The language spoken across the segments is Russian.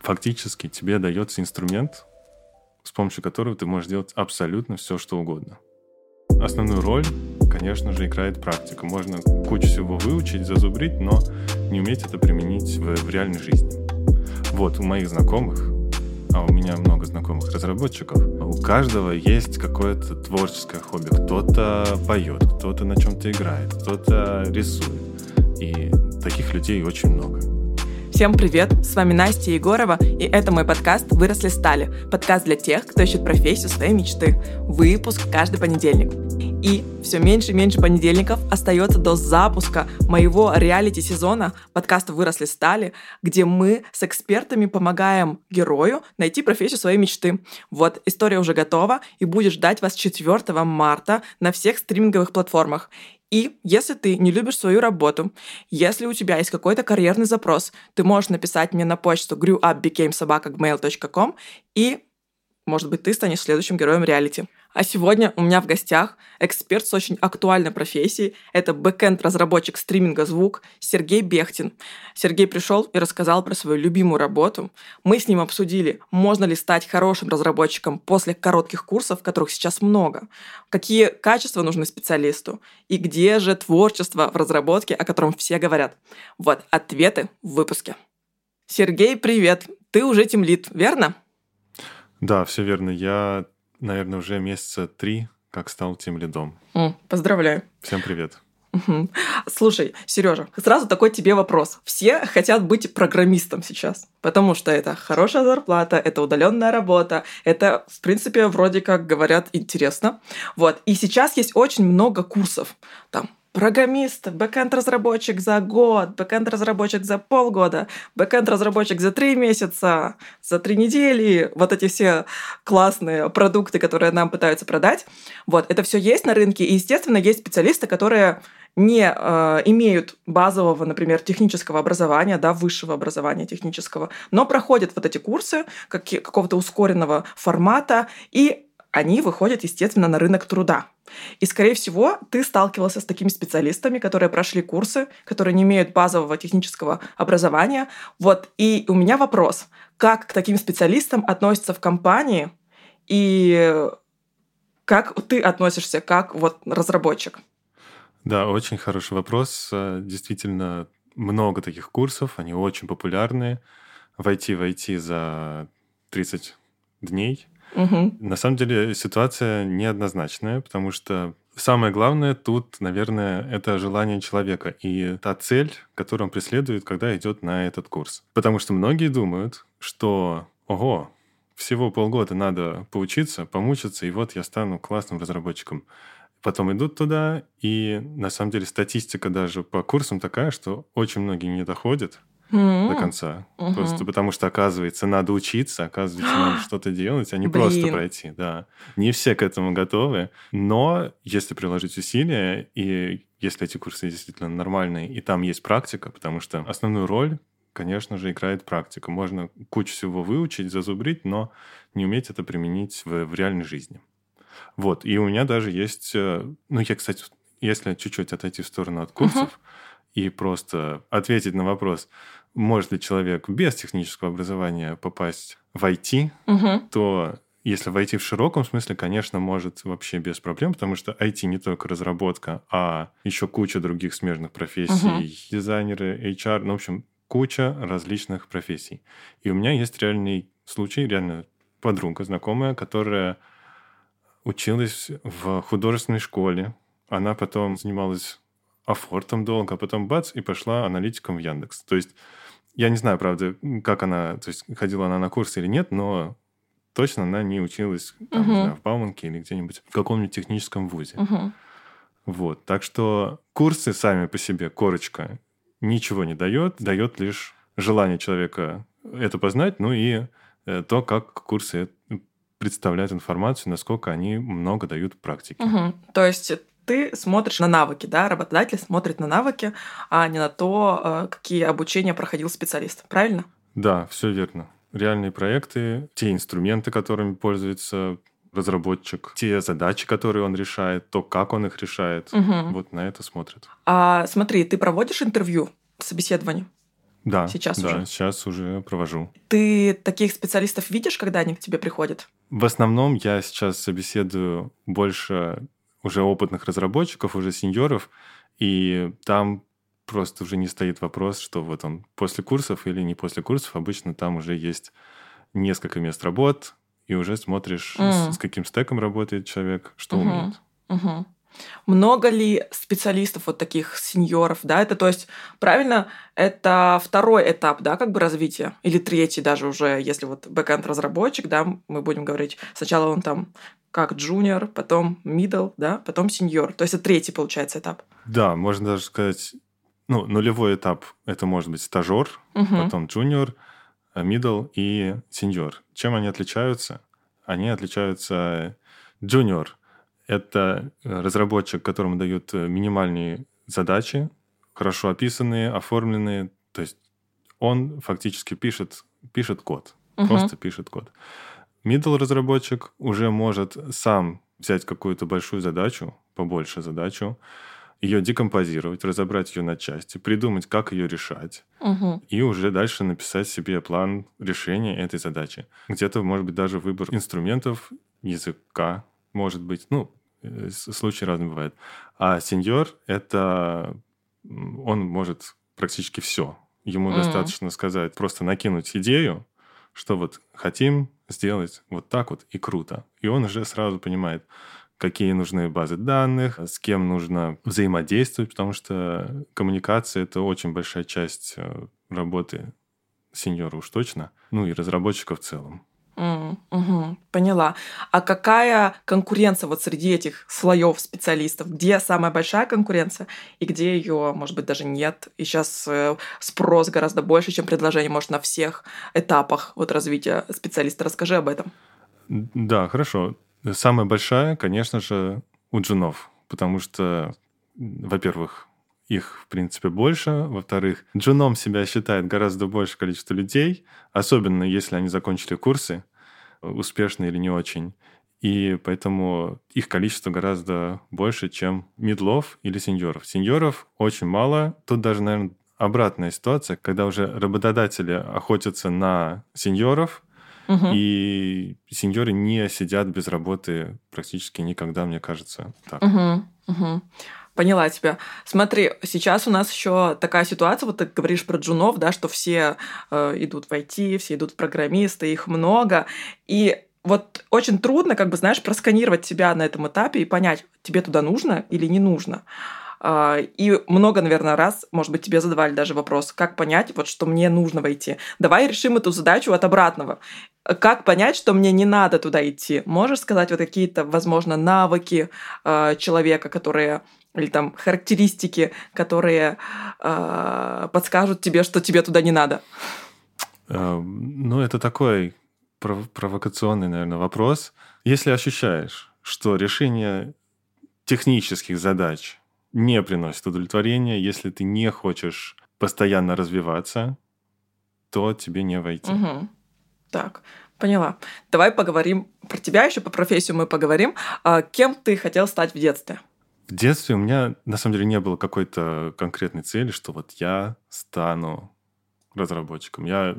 фактически тебе дается инструмент, с помощью которого ты можешь делать абсолютно все, что угодно. Основную роль, конечно же, играет практика. Можно кучу всего выучить, зазубрить, но не уметь это применить в, в реальной жизни. Вот, у моих знакомых, а у меня много знакомых разработчиков, у каждого есть какое-то творческое хобби. Кто-то поет, кто-то на чем-то играет, кто-то рисует. И таких людей очень много. Всем привет! С вами Настя Егорова, и это мой подкаст «Выросли стали». Подкаст для тех, кто ищет профессию своей мечты. Выпуск каждый понедельник. И все меньше и меньше понедельников остается до запуска моего реалити-сезона подкаста «Выросли стали», где мы с экспертами помогаем герою найти профессию своей мечты. Вот, история уже готова и будет ждать вас 4 марта на всех стриминговых платформах. И если ты не любишь свою работу, если у тебя есть какой-то карьерный запрос, ты можешь написать мне на почту grewupbecamesobaka.gmail.com и, может быть, ты станешь следующим героем реалити. А сегодня у меня в гостях эксперт с очень актуальной профессией. Это бэкэнд-разработчик стриминга «Звук» Сергей Бехтин. Сергей пришел и рассказал про свою любимую работу. Мы с ним обсудили, можно ли стать хорошим разработчиком после коротких курсов, которых сейчас много, какие качества нужны специалисту и где же творчество в разработке, о котором все говорят. Вот ответы в выпуске. Сергей, привет! Ты уже тимлит, верно? Да, все верно. Я наверное, уже месяца три, как стал тем лидом. Поздравляю. Всем привет. Слушай, Сережа, сразу такой тебе вопрос. Все хотят быть программистом сейчас, потому что это хорошая зарплата, это удаленная работа, это, в принципе, вроде как говорят, интересно. Вот. И сейчас есть очень много курсов. Там программист, бэкэнд-разработчик за год, бэкэнд-разработчик за полгода, бэкэнд-разработчик за три месяца, за три недели. Вот эти все классные продукты, которые нам пытаются продать. Вот, это все есть на рынке. И, естественно, есть специалисты, которые не э, имеют базового, например, технического образования, да, высшего образования технического, но проходят вот эти курсы как, какого-то ускоренного формата, и они выходят, естественно, на рынок труда. И, скорее всего, ты сталкивался с такими специалистами, которые прошли курсы, которые не имеют базового технического образования. Вот, и у меня вопрос, как к таким специалистам относятся в компании, и как ты относишься как вот разработчик? Да, очень хороший вопрос. Действительно, много таких курсов, они очень популярны. Войти в IT за 30 дней – На самом деле ситуация неоднозначная, потому что самое главное тут, наверное, это желание человека и та цель, которую он преследует, когда идет на этот курс. Потому что многие думают, что, ого, всего полгода надо поучиться, помучиться, и вот я стану классным разработчиком. Потом идут туда, и на самом деле статистика даже по курсам такая, что очень многие не доходят mm-hmm. до конца. Mm-hmm. Просто потому что, оказывается, надо учиться, оказывается, надо что-то делать, а не Блин. просто пройти. Да. Не все к этому готовы, но если приложить усилия, и если эти курсы действительно нормальные, и там есть практика, потому что основную роль конечно же, играет практика. Можно кучу всего выучить, зазубрить, но не уметь это применить в, в реальной жизни. Вот. И у меня даже есть... Э, ну, я, кстати, если чуть-чуть отойти в сторону от курсов uh-huh. И просто ответить на вопрос, может ли человек без технического образования попасть в IT, угу. то если войти в широком смысле, конечно, может вообще без проблем, потому что IT не только разработка, а еще куча других смежных профессий, угу. дизайнеры, HR, ну, в общем, куча различных профессий. И у меня есть реальный случай, реально подруга знакомая, которая училась в художественной школе. Она потом занималась афортом долго, а потом бац, и пошла аналитиком в Яндекс. То есть я не знаю, правда, как она, то есть ходила она на курсы или нет, но точно она не училась там, uh-huh. не знаю, в Бауманке или где-нибудь в каком-нибудь техническом вузе. Uh-huh. Вот, так что курсы сами по себе, корочка, ничего не дает, дает лишь желание человека это познать, ну и э, то, как курсы представляют информацию, насколько они много дают практики. Угу. То есть ты смотришь на навыки, да, работодатель смотрит на навыки, а не на то, э, какие обучения проходил специалист. Правильно? Да, все верно. Реальные проекты, те инструменты, которыми пользуется разработчик, те задачи, которые он решает, то, как он их решает, угу. вот на это смотрят. А смотри, ты проводишь интервью, собеседование? Да, сейчас да, уже? сейчас уже провожу. Ты таких специалистов видишь, когда они к тебе приходят? В основном я сейчас собеседую больше уже опытных разработчиков, уже сеньоров, и там просто уже не стоит вопрос, что вот он после курсов или не после курсов. Обычно там уже есть несколько мест работ, и уже смотришь, Mm. с, с каким стеком работает человек, что Мгм. умеет. Мгм. Много ли специалистов вот таких сеньоров, да? Это, то есть, правильно, это второй этап, да, как бы развития? Или третий даже уже, если вот бэкэнд разработчик, да, мы будем говорить, сначала он там как джуниор, потом middle, да, потом сеньор. То есть это третий, получается, этап. Да, можно даже сказать, ну, нулевой этап — это может быть стажер, Мгм. потом junior, э, middle и сеньор. Чем они отличаются? Они отличаются... Junior — это э, разработчик, которому дают э, минимальные задачи, хорошо описанные, оформленные. То есть он фактически пишет, пишет код, Мгм. просто пишет код. Middle разработчик уже может сам взять какую-то большую задачу, побольше задачу, ее декомпозировать, разобрать ее на части, придумать, как ее решать, Мгм. и уже дальше написать себе план решения этой задачи. Где-то, может быть, даже выбор инструментов, языка, может быть. Ну, э, случаи разные бывают. А сеньор — это... Он может практически все. Ему М. достаточно сказать, просто накинуть идею, что вот хотим сделать вот так вот и круто. И он уже сразу понимает, какие нужны базы данных, с кем нужно взаимодействовать, потому что коммуникация — это очень большая часть э, работы сеньора уж точно, ну и разработчика в целом. Мгм, Поняла. А какая конкуренция вот среди этих слоев специалистов? Где самая большая конкуренция и где ее, может быть, даже нет? И сейчас спрос гораздо больше, чем предложение, может, на всех этапах вот развития специалиста. Расскажи об этом. Да, хорошо. Самая большая, конечно же, у джунов, потому что, во-первых, их, в принципе, больше. Во-вторых, джуном себя считает гораздо большее количество людей, особенно если они закончили курсы, успешно или не очень. И поэтому их количество гораздо больше, чем медлов или сеньоров. Сеньоров очень мало. Тут даже, наверное, обратная ситуация, когда уже работодатели охотятся на сеньоров, и сеньоры не сидят без работы практически никогда, мне кажется. Так. Поняла тебя. Смотри, сейчас у нас еще такая ситуация, вот ты говоришь про джунов, да, что все э, идут в IT, все идут в программисты, их много. И вот очень трудно, как бы, знаешь, просканировать тебя на этом этапе и понять, тебе туда нужно или не нужно. А, И много, наверное, раз, может быть, тебе задавали даже вопрос, как понять, вот, что мне нужно войти. Давай решим эту задачу от обратного. Как понять, что мне не надо туда идти? Можешь сказать вот какие-то, возможно, навыки э, человека, которые или там характеристики, которые э, подскажут тебе, что тебе туда не надо? Э, Ну, это такой пров- провокационный, наверное, вопрос. Если ощущаешь, что решение технических задач не приносит удовлетворения, если ты не хочешь постоянно развиваться, то тебе не войти. Мгм. Так, поняла. Давай поговорим про тебя еще по профессию мы поговорим. А кем ты хотел стать в детстве? В детстве у меня, на самом деле, не было какой-то конкретной цели, что вот я стану разработчиком. Я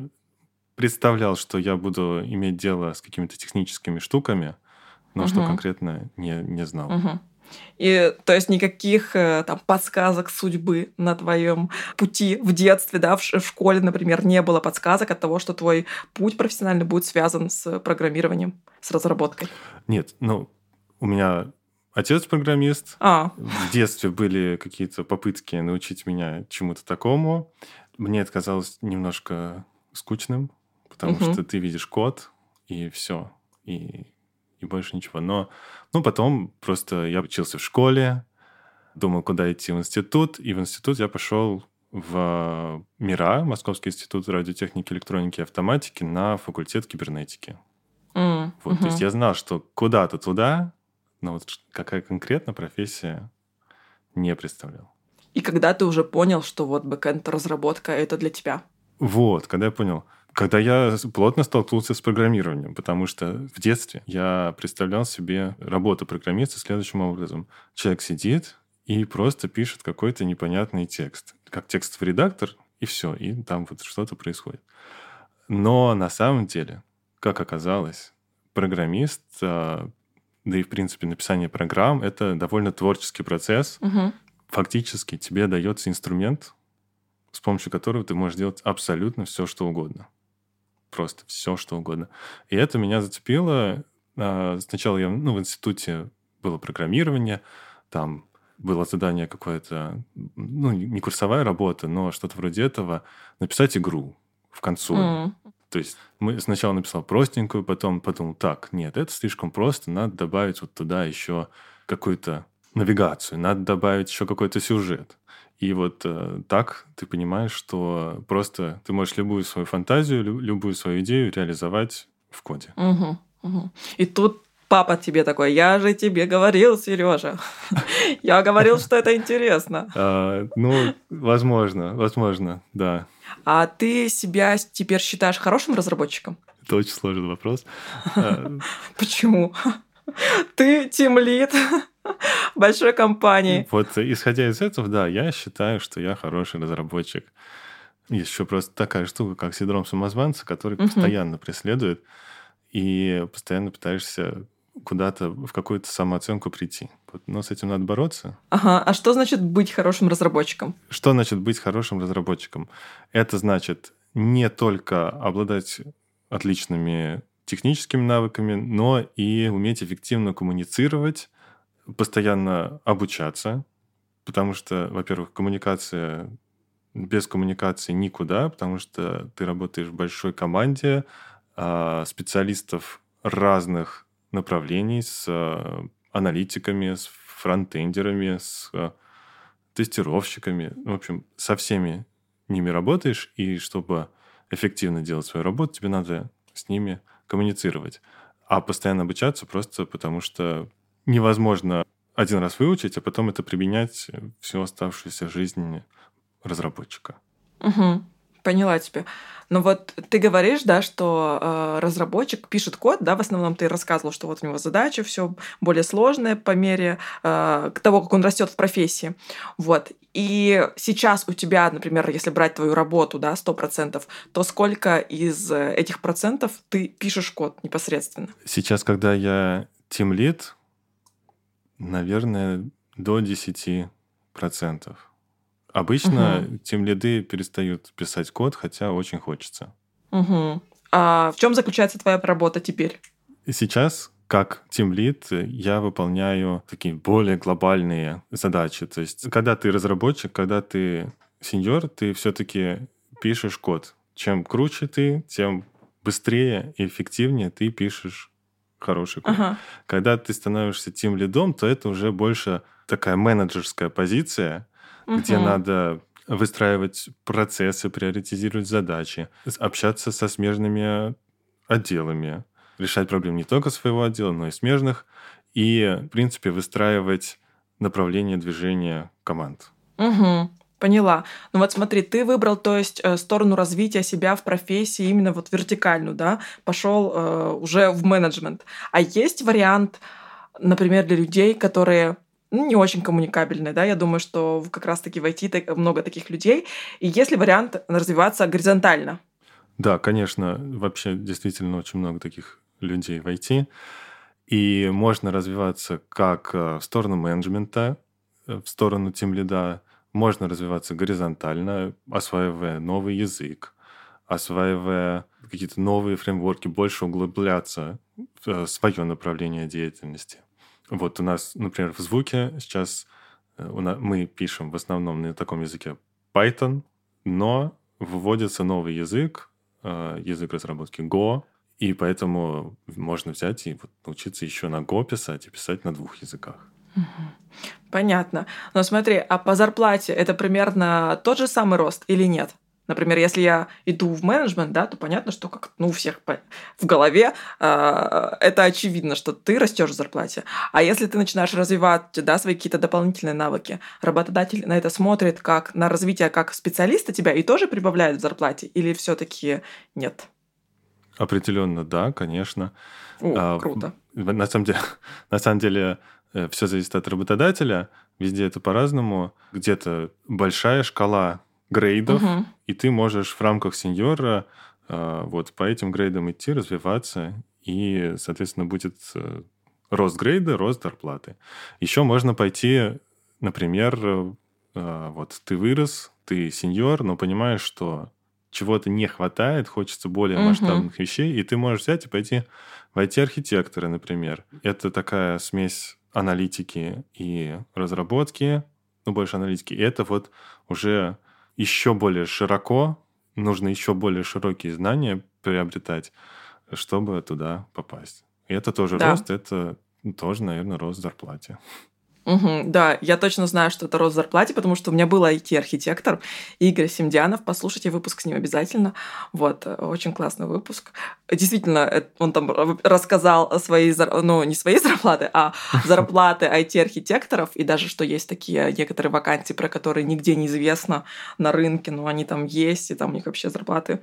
представлял, что я буду иметь дело с какими-то техническими штуками, но что Мгм. конкретно не, не знал. Мгм. И то есть никаких э, там подсказок судьбы на твоем пути в детстве, да, в, в школе, например, не было подсказок от того, что твой путь профессиональный будет связан с программированием, с разработкой. Нет, ну, у меня отец программист. А, В детстве были какие-то попытки научить меня чему-то такому. Мне это казалось немножко скучным, потому Мгм. что ты видишь код, и все. И, и больше ничего. Но ну, потом просто я учился в школе, думал, куда идти в институт, и в институт я пошел в МИРА, Московский институт радиотехники, электроники и автоматики, на факультет кибернетики. м, Вот, То есть я знал, что куда-то туда, но вот какая конкретно профессия не представлял. И когда ты уже понял, что вот бэкэнд разработка это для тебя? Вот, когда я понял, когда я плотно столкнулся с программированием, потому что в детстве я представлял себе работу программиста следующим образом. Человек сидит и просто пишет какой-то непонятный текст. Как текстовый редактор, и все, и там вот что-то происходит. Но на самом деле, как оказалось, программист, а, да и, в принципе, написание программ — это довольно творческий процесс. Угу. Фактически тебе дается инструмент, с помощью которого ты можешь делать абсолютно все, что угодно. Просто все, что угодно. И это меня зацепило. А, сначала я ну, в институте было программирование, там было задание какое-то, ну, не курсовая работа, но что-то вроде этого, написать игру в консоль. М. То есть мы сначала написал простенькую, потом подумал, так, нет, это слишком просто, надо добавить вот туда еще какую-то навигацию, надо добавить еще какой-то сюжет. И вот э, так ты понимаешь, что просто ты можешь любую свою фантазию, лю- любую свою идею реализовать в коде. Мгм, мгм. И тут папа тебе такой, я же тебе говорил, Сережа. Я говорил, что это интересно. А, ну, возможно, возможно, да. А ты себя теперь считаешь хорошим разработчиком? Это очень сложный вопрос. А, Почему? Ты тимлид большой компании. Вот исходя из этого, да, я считаю, что я хороший разработчик. Еще просто такая штука, как синдром самозванца, который постоянно преследует, и постоянно пытаешься куда-то в какую-то самооценку прийти. Но с этим надо бороться. Ага, а что значит быть хорошим разработчиком? Что значит быть хорошим разработчиком? Это значит не только обладать отличными техническими навыками, но и уметь эффективно коммуницировать, постоянно обучаться, потому что, во-первых, коммуникация без коммуникации никуда, потому что ты работаешь в большой команде а, специалистов разных направлений с а, аналитиками, с фронтендерами, с а, тестировщиками. В общем, со всеми ними работаешь, и чтобы эффективно делать свою работу, тебе надо с ними коммуницировать. А постоянно обучаться просто потому, что невозможно один раз выучить, а потом это применять всю оставшуюся жизнь разработчика. Угу, поняла тебя. Но вот ты говоришь, да, что э, разработчик пишет код, да, в основном ты рассказывал, что вот у него задача все более сложная по мере э, того, как он растет в профессии. Вот. И сейчас у тебя, например, если брать твою работу, да, 100%, то сколько из э, этих процентов ты пишешь код непосредственно? Сейчас, когда я Lead, наверное, до 10%. Обычно Мгм. тем лиды перестают писать код, хотя очень хочется. Угу. А в чем заключается твоя работа теперь? Сейчас, как Team Lead, я выполняю такие более глобальные задачи. То есть, когда ты разработчик, когда ты сеньор, ты все-таки пишешь код. Чем круче ты, тем быстрее и эффективнее ты пишешь хороший код. Ага. Когда ты становишься тем лидом, то это уже больше такая менеджерская позиция, где Мгм. надо выстраивать процессы, приоритизировать задачи, общаться со смежными отделами, решать проблемы не только своего отдела, но и смежных, и, в принципе, выстраивать направление движения команд. Угу, поняла. Ну вот смотри, ты выбрал, то есть, э, сторону развития себя в профессии именно вот вертикальную, да, пошел э, уже в менеджмент. А есть вариант, например, для людей, которые не очень коммуникабельные, да, я думаю, что как раз-таки в IT много таких людей. И есть ли вариант развиваться горизонтально? Да, конечно, вообще действительно очень много таких людей в IT. И можно развиваться как э, в сторону менеджмента, э, в сторону тимлида, можно развиваться горизонтально, осваивая новый язык, осваивая какие-то новые фреймворки, больше углубляться в свое направление деятельности. Вот у нас, например, в звуке сейчас э, у на- мы пишем в основном на таком языке Python, но вводится новый язык, э, язык разработки Go, и поэтому можно взять и вот научиться еще на Go писать и писать на двух языках. Понятно. Но смотри, а по зарплате это примерно тот же самый рост или нет? Например, если я иду в менеджмент, да, то понятно, что как ну, у всех в голове э, это очевидно, что ты растешь в зарплате. А если ты начинаешь развивать да, свои какие-то дополнительные навыки, работодатель на это смотрит как на развитие как специалиста тебя и тоже прибавляет в зарплате, или все-таки нет? Определенно, да, конечно. О, А, круто. На самом деле, на самом деле все зависит от работодателя. Везде это по-разному. Где-то большая шкала грейдов, Мгм. и ты можешь в рамках сеньора э, вот по этим грейдам идти, развиваться, и, соответственно, будет э, рост грейда, рост зарплаты. Еще можно пойти, например, э, вот ты вырос, ты сеньор, но понимаешь, что чего-то не хватает, хочется более Мгм. масштабных вещей, и ты можешь взять и пойти в IT-архитекторы, например. Это такая смесь аналитики и разработки, ну, больше аналитики. И это вот уже еще более широко, нужно еще более широкие знания приобретать, чтобы туда попасть. И это тоже Да. рост, это тоже, наверное, рост в зарплате. Мгм, да, я точно знаю, что это рост в зарплате, потому что у меня был IT-архитектор Игорь Семдянов. Послушайте выпуск с ним обязательно. Вот, э, очень классный выпуск. Действительно, э, он там рассказал зар- ну, не своей зарплаты, а зарплаты IT-архитекторов, и даже что есть такие некоторые вакансии, про которые нигде не известно на рынке, но они там есть, и там у них вообще зарплаты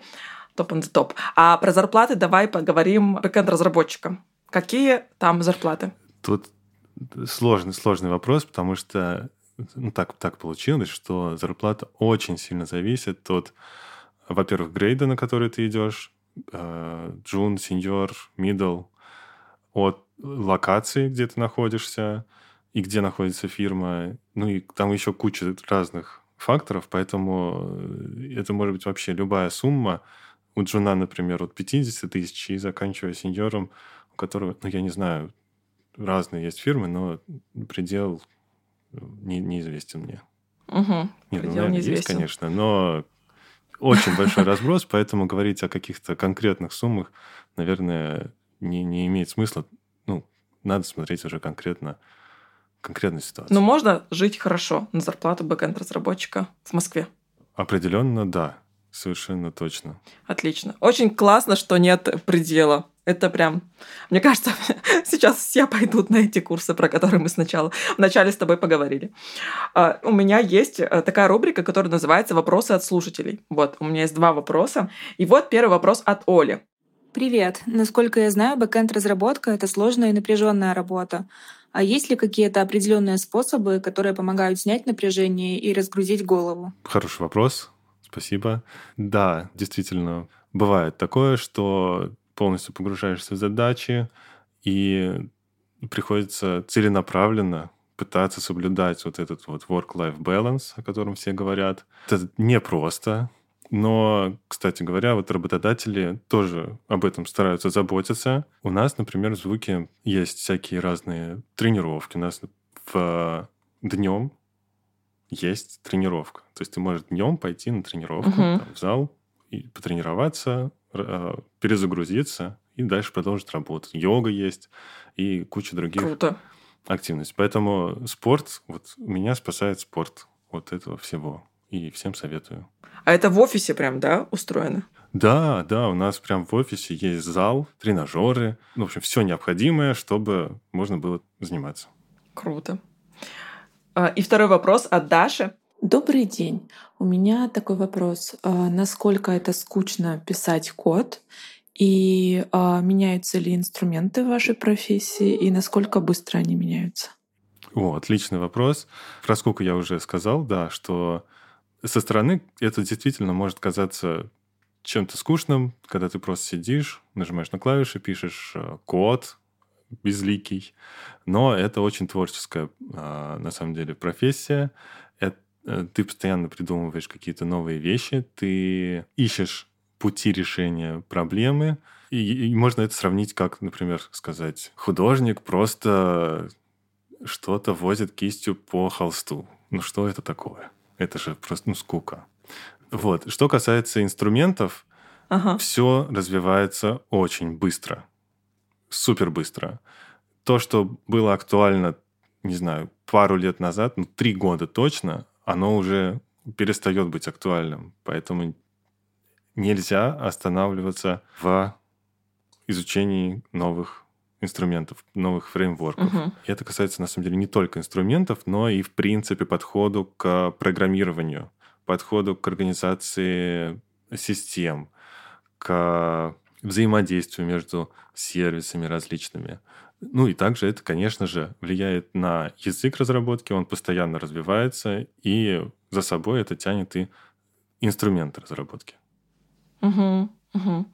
топ on the топ. А про зарплаты давай поговорим бэкэнд-разработчикам. Какие там зарплаты? Тут сложный, сложный вопрос, потому что ну, так, так получилось, что зарплата очень сильно зависит от, во-первых, грейда, на который ты идешь, э, джун, сеньор, мидл, от локации, где ты находишься, и где находится фирма. Ну и там еще куча разных факторов, поэтому э, это может быть вообще любая сумма. У джуна, например, от 50 тысяч и заканчивая сеньором, у которого, ну, я не знаю, разные есть фирмы, но предел не, неизвестен мне. Угу, Нет, ну, предел есть, неизвестен. конечно, но очень большой разброс, поэтому говорить о каких-то конкретных суммах, наверное, не, не имеет смысла. Ну, надо смотреть уже конкретно конкретную ситуацию. Но можно жить хорошо на зарплату бэкэнд-разработчика в Москве. Определенно, да, совершенно точно. Отлично. Очень классно, что нет предела. Это прям... Мне кажется, сейчас все пойдут на эти курсы, про которые мы сначала вначале с тобой поговорили. А, У меня есть э, такая рубрика, которая называется «Вопросы от слушателей». Вот, у меня есть два вопроса. И вот первый вопрос от Оли. Привет. Насколько я знаю, бэкэнд-разработка — это сложная и напряженная работа. А есть ли какие-то определенные способы, которые помогают снять напряжение и разгрузить голову? Хороший вопрос. Спасибо. Да, действительно, бывает такое, что полностью погружаешься в задачи, и приходится целенаправленно пытаться соблюдать вот этот вот work-life balance, о котором все говорят. Это непросто, но, кстати говоря, вот работодатели тоже об этом стараются заботиться. У нас, например, в Звуке есть всякие разные тренировки. У нас в днем есть тренировка. То есть ты можешь днем пойти на тренировку Мгм. там, в зал и потренироваться, перезагрузиться и дальше продолжить работу. Йога есть и куча других Круто. активностей. Поэтому спорт, вот меня спасает спорт вот этого всего. И всем советую. А это в офисе прям, да, устроено? Да, да, у нас прям в офисе есть зал, тренажеры, ну, в общем, все необходимое, чтобы можно было заниматься. Круто. А, И второй вопрос от Даши. Добрый день. У меня такой вопрос. А, Насколько это скучно писать код? И а, меняются ли инструменты в вашей профессии? И насколько быстро они меняются? О, отличный вопрос. Про скуку я уже сказал, да, что со стороны это действительно может казаться чем-то скучным, когда ты просто сидишь, нажимаешь на клавиши, пишешь э, код безликий. Но это очень творческая, а, на самом деле, профессия. Э- э, Ты постоянно придумываешь какие-то новые вещи, ты ищешь пути решения проблемы, и, и можно это сравнить как, например, сказать, художник просто что-то возит кистью по холсту. Ну что это такое? Это же просто ну, скука. Вот. Что касается инструментов, Ага. все развивается очень быстро. Супер быстро. То, что было актуально, не знаю, пару лет назад, ну, три года точно, оно уже перестает быть актуальным. Поэтому нельзя останавливаться в изучении новых инструментов, новых фреймворков. Мгм. И это касается, на самом деле, не только инструментов, но и, в принципе, подходу к программированию, подходу к организации систем, к взаимодействию между сервисами различными. Ну и также это, конечно же, влияет на язык разработки, он постоянно развивается, и за собой это тянет и инструменты разработки. Угу, угу.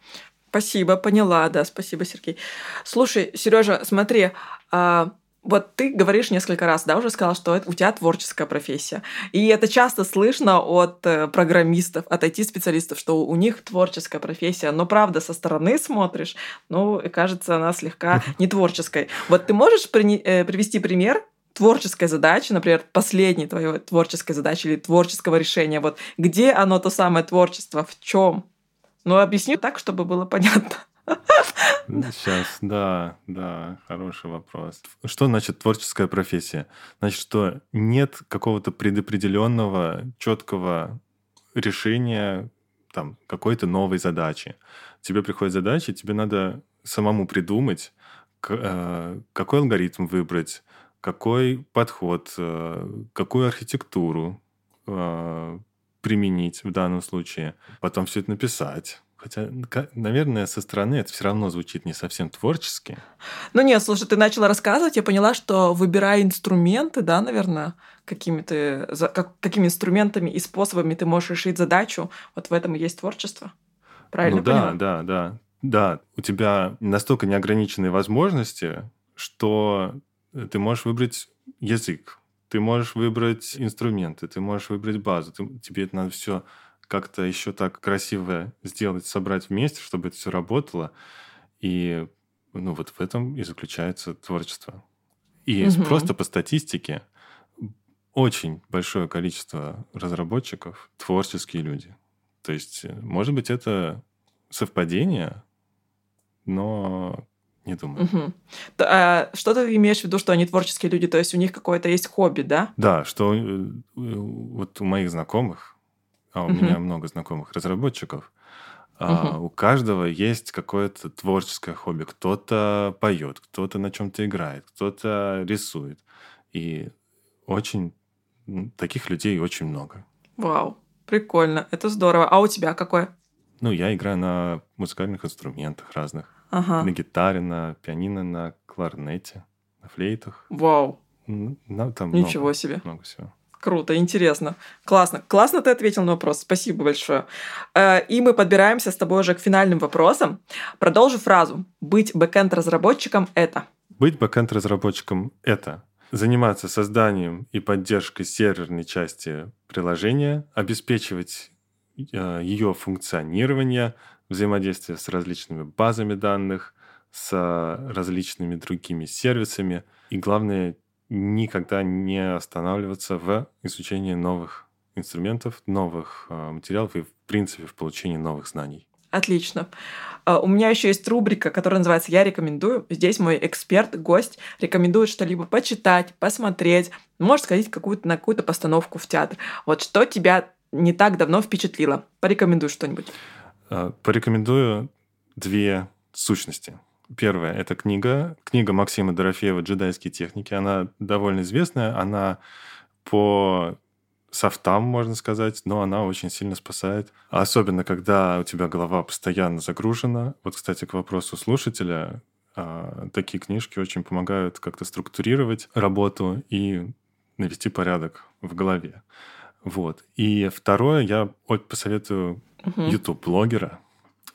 Спасибо, поняла, да, спасибо, Сергей. Слушай, Сережа, смотри, а, вот ты говоришь несколько раз, да, уже сказал, что у тебя творческая профессия. И это часто слышно от э, программистов, от IT-специалистов, что у них творческая профессия. Но правда, со стороны смотришь, ну, и кажется, она слегка не творческой. Вот ты можешь э, привести пример творческой задачи, например, последней твоей творческой задачи или творческого решения, вот где оно то самое творчество, в чем? Ну, объясни так, чтобы было понятно. Сейчас, да, да, хороший вопрос. Что значит творческая профессия? Значит, что нет какого-то предопределенного, четкого решения там какой-то новой задачи. Тебе приходит задача, тебе надо самому придумать, э, какой алгоритм выбрать, какой подход, э, какую архитектуру э, применить в данном случае, потом все это написать. Хотя, наверное, со стороны это все равно звучит не совсем творчески. Ну нет, слушай, ты начала рассказывать, я поняла, что выбирая инструменты, да, наверное, какими ты, как, какими инструментами и способами ты можешь решить задачу, вот в этом и есть творчество. Правильно ну, да, поняла? да, да. Да, у тебя настолько неограниченные возможности, что ты можешь выбрать язык, ты можешь выбрать инструменты, ты можешь выбрать базу, ты, тебе это надо все как-то еще так красиво сделать, собрать вместе, чтобы это все работало. И ну вот в этом и заключается творчество. И угу. просто по статистике очень большое количество разработчиков творческие люди. То есть, э, может быть, это совпадение, но не думаю. Угу. А, что ты имеешь в виду, что они творческие люди? То есть у них какое-то есть хобби, да? Да, что э, вот у моих знакомых, а у угу. меня много знакомых разработчиков, угу. а, у каждого есть какое-то творческое хобби. Кто-то поет, кто-то на чем-то играет, кто-то рисует. И очень таких людей очень много. Вау, прикольно, это здорово. А у тебя какое? Ну, я играю на музыкальных инструментах разных. Ага. На гитаре, на пианино, на кларнете, на флейтах. Вау. Ну, там Ничего много, себе. Много всего. Круто, интересно. Классно. Классно ты ответил на вопрос. Спасибо большое. Э, и мы подбираемся с тобой уже к финальным вопросам. Продолжу фразу. Быть бэкэнд-разработчиком — это? Быть бэкэнд-разработчиком — это заниматься созданием и поддержкой серверной части приложения, обеспечивать э, ее функционирование, взаимодействие с различными базами данных, с различными другими сервисами. И главное, никогда не останавливаться в изучении новых инструментов, новых э, материалов и, в принципе, в получении новых знаний. Отлично. А, у меня еще есть рубрика, которая называется «Я рекомендую». Здесь мой эксперт, гость рекомендует что-либо почитать, посмотреть, может сходить какую-то, на какую-то постановку в театр. Вот что тебя не так давно впечатлило? Порекомендуй что-нибудь. А, порекомендую две сущности. Первая – это книга. Книга Максима Дорофеева «Джедайские техники». Она довольно известная. Она по софтам, можно сказать, но она очень сильно спасает. Особенно, когда у тебя голова постоянно загружена. Вот, кстати, к вопросу слушателя, а, такие книжки очень помогают как-то структурировать работу и навести порядок в голове. Вот. И второе, я посоветую YouTube-блогера.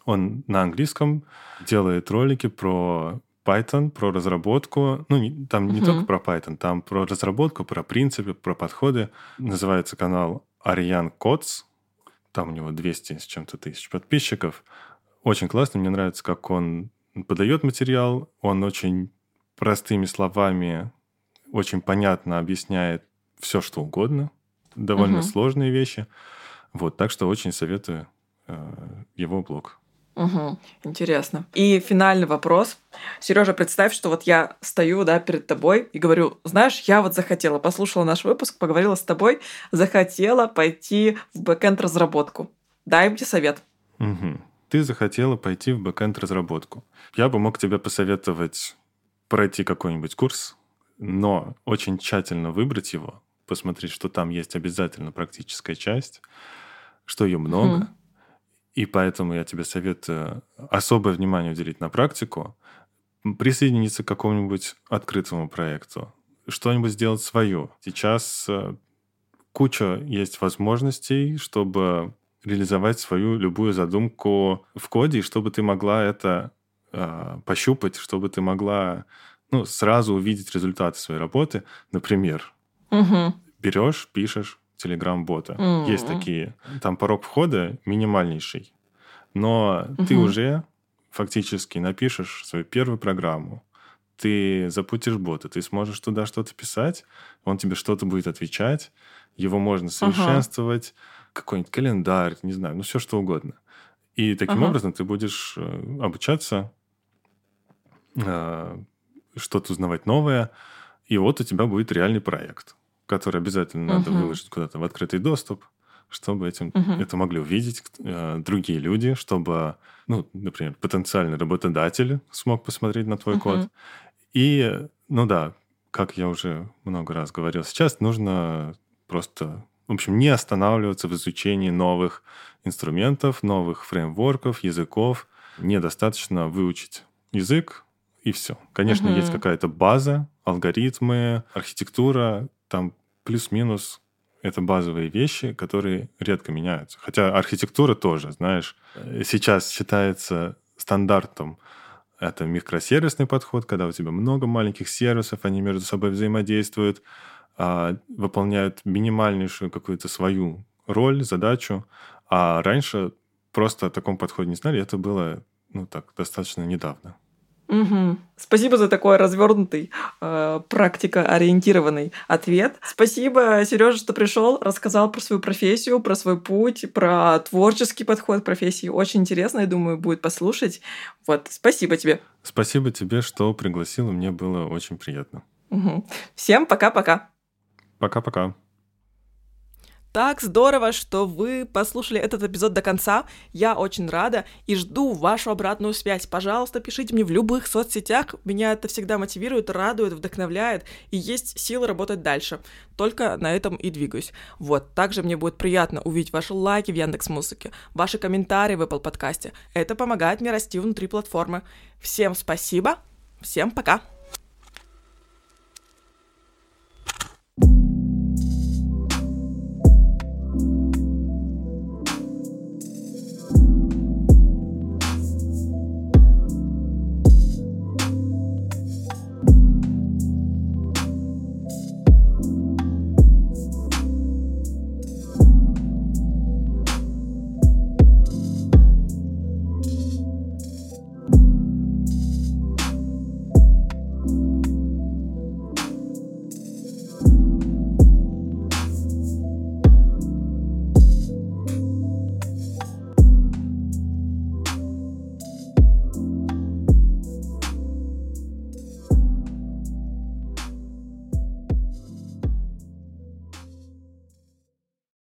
Он на английском делает ролики про Python, про разработку. Ну, там не uh-huh. только про Python, там про разработку, про принципы, про подходы. Называется канал Arian Codes. Там у него 200 с чем-то тысяч подписчиков. Очень классно, мне нравится, как он подает материал. Он очень простыми словами, очень понятно объясняет все, что угодно. Довольно uh-huh. сложные вещи. Вот, так что очень советую э, его блог. Угу, интересно. И финальный вопрос. Сережа, представь, что вот я стою, да, перед тобой и говорю, знаешь, я вот захотела, послушала наш выпуск, поговорила с тобой, захотела пойти в бэкенд разработку. Дай мне совет. Угу. Ты захотела пойти в бэкенд разработку. Я бы мог тебе посоветовать пройти какой-нибудь курс, но очень тщательно выбрать его, посмотреть, что там есть обязательно практическая часть, что ее много, угу и поэтому я тебе советую особое внимание уделить на практику, присоединиться к какому-нибудь открытому проекту, что-нибудь сделать свое. Сейчас э, куча есть возможностей, чтобы реализовать свою любую задумку в коде, и чтобы ты могла это э, пощупать, чтобы ты могла ну, сразу увидеть результаты своей работы. Например, Угу. берешь, пишешь Telegram-бота. М. Есть такие. Там порог входа минимальнейший. Но ты Мгм. уже фактически напишешь свою первую программу. Ты запустишь бота, ты сможешь туда что-то писать, он тебе что-то будет отвечать, его можно совершенствовать, какой-нибудь календарь, не знаю, ну все что угодно. И таким Ага. образом ты будешь э, обучаться, э, что-то узнавать новое, и вот у тебя будет реальный проект, который обязательно надо Мгм. выложить куда-то в открытый доступ, чтобы этим, Мгм. это могли увидеть э, другие люди, чтобы, ну, например, потенциальный работодатель смог посмотреть на твой Мгм. код. И, ну да, как я уже много раз говорил, сейчас нужно просто, в общем, не останавливаться в изучении новых инструментов, новых фреймворков, языков. Недостаточно выучить язык, и все. Конечно, Мгм. есть какая-то база, алгоритмы, архитектура, там плюс-минус это базовые вещи, которые редко меняются. Хотя архитектура тоже, знаешь, э, сейчас считается стандартом это микросервисный подход, когда у тебя много маленьких сервисов, они между собой взаимодействуют, а, выполняют минимальнейшую какую-то свою роль, задачу. А раньше просто о таком подходе не знали, это было, ну так, достаточно недавно. Мгм. Спасибо за такой развернутый, э, практикоориентированный ответ. Спасибо, Сережа, что пришел, рассказал про свою профессию, про свой путь, про творческий подход к профессии. Очень интересно, я думаю, будет послушать. Вот, спасибо тебе. Спасибо тебе, что пригласила, мне было очень приятно. Мгм. Всем пока-пока. Пока-пока. Так здорово, что вы послушали этот эпизод до конца. Я очень рада и жду вашу обратную связь. Пожалуйста, пишите мне в любых соцсетях. Меня это всегда мотивирует, радует, вдохновляет. И есть силы работать дальше. Только на этом и двигаюсь. Вот. Также мне будет приятно увидеть ваши лайки в Яндекс Музыке, ваши комментарии в Apple подкасте. Это помогает мне расти внутри платформы. Всем спасибо. Всем пока.